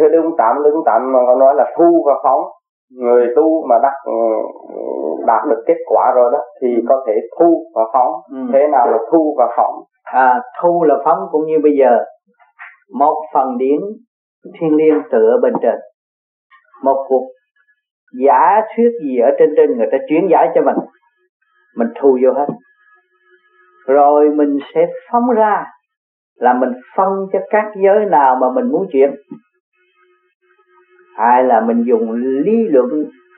thưa Đức Tạm, Đức Tạm có nói là thu và phóng. Người tu mà đắc ừ, đạt được kết quả rồi đó thì có thể thu và phóng. Ừ. thế nào là thu và phóng? À thu là phóng cũng như bây giờ. Một phần điển thiên liêng tự ở bên trên. Một cuộc giả thuyết gì ở trên trên người ta chuyển giải cho mình. Mình thu vô hết. Rồi mình sẽ phóng ra là mình phân cho các giới nào mà mình muốn chuyển hay là mình dùng lý luận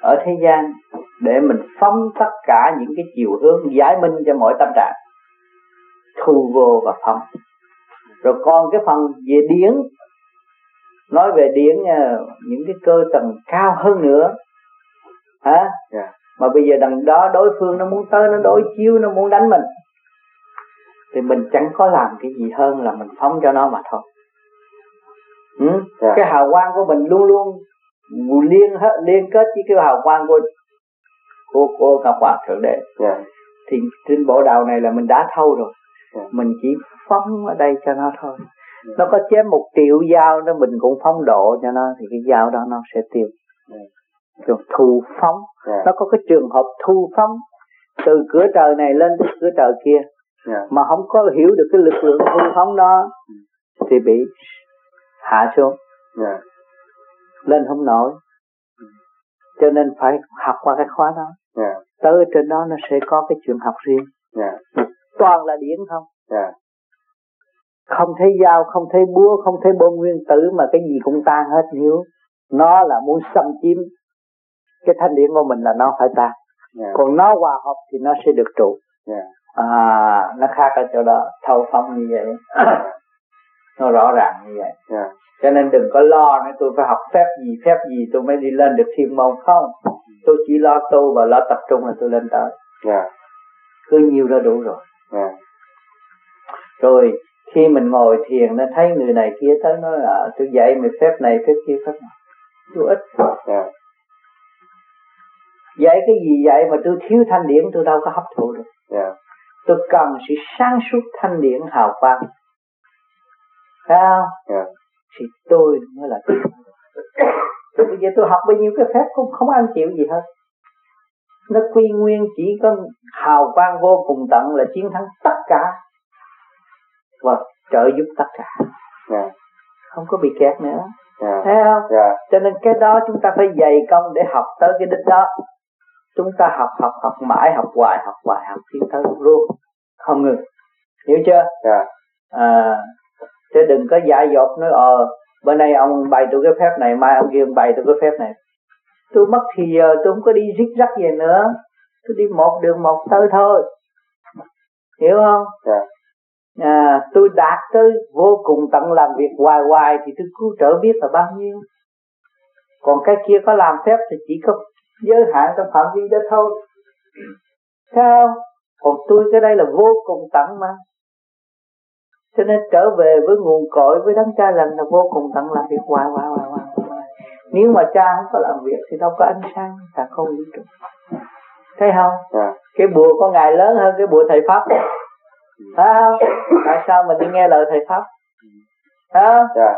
ở thế gian để mình phóng tất cả những cái chiều hướng giải minh cho mọi tâm trạng thu vô và phóng rồi còn cái phần về điển nói về điển à, những cái cơ tầng cao hơn nữa hả yeah. Dạ. mà bây giờ đằng đó đối phương nó muốn tới nó đối chiếu nó muốn đánh mình thì mình chẳng có làm cái gì hơn là mình phóng cho nó mà thôi ừ? yeah. Dạ. cái hào quang của mình luôn luôn liên hết liên kết với cái hào quang của của của ngọc hoàng thượng đế yeah. Dạ. thì trên bộ đạo này là mình đã thâu rồi yeah. mình chỉ phóng ở đây cho nó thôi yeah. nó có chém một triệu dao nó mình cũng phóng độ cho nó thì cái dao đó nó sẽ tiêu yeah rồi thu phóng yeah. Dạ. nó có cái trường hợp thu phóng từ cửa trời này lên tới cửa trời kia yeah. Dạ. mà không có hiểu được cái lực lượng thu phóng đó thì bị hạ xuống yeah. Dạ. lên không nổi cho nên phải học qua cái khóa đó yeah. tới trên đó nó sẽ có cái chuyện học riêng yeah. toàn là điển không yeah. không thấy dao không thấy búa không thấy bom nguyên tử mà cái gì cũng tan hết hiểu nó là muốn xâm chiếm cái thanh điển của mình là nó phải tan yeah. còn nó hòa hợp thì nó sẽ được trụ yeah. à nó khác ở chỗ đó thâu phong như vậy nó rõ ràng như vậy yeah. cho nên đừng có lo nữa tôi phải học phép gì phép gì tôi mới đi lên được thiên môn không tôi chỉ lo tu và lo tập trung là tôi lên tới yeah. cứ nhiều đó đủ rồi yeah. rồi khi mình ngồi thiền nó thấy người này kia tới nói là tôi dạy mày phép này phép kia phép này tôi ít yeah dạy cái gì vậy mà tôi thiếu thanh điển tôi đâu có hấp thụ được yeah. Dạ. tôi cần sự sáng suốt thanh điển hào quang phải không yeah. Dạ. thì tôi mới là tôi rồi bây giờ tôi học bao nhiêu cái phép cũng không ăn chịu gì hết nó quy nguyên chỉ có hào quang vô cùng tận là chiến thắng tất cả và trợ giúp tất cả yeah. Dạ. không có bị kẹt nữa yeah. thấy không yeah. cho nên cái đó chúng ta phải dày công để học tới cái đích đó chúng ta học học học mãi học hoài học hoài học tiến tới luôn không ngừng hiểu chưa yeah. Dạ. à chứ đừng có giả dột nói ờ bữa nay ông bày tôi cái phép này mai ông kia ông bày tôi cái phép này. Tôi mất thì giờ tôi không có đi rít rắc về nữa. Tôi đi một đường một tới thôi. Hiểu không? Yeah. Dạ. à, tôi đạt tới vô cùng tận làm việc hoài hoài thì tôi cứu trợ biết là bao nhiêu. Còn cái kia có làm phép thì chỉ có giới hạn trong phạm vi đó thôi. Thấy không? Còn tôi cái đây là vô cùng tận mà cho nên trở về với nguồn cội với đấng cha lành là vô cùng tận làm việc. Hoài hoài hoài hoài nếu mà cha không có làm việc thì đâu có ánh sáng ta không vũ trụ thấy không? Yeah. Dạ. cái bùa có ngài lớn hơn cái bùa thầy pháp. Thấy không? Tại sao mình đi nghe lời thầy pháp? Thấy không? Yeah.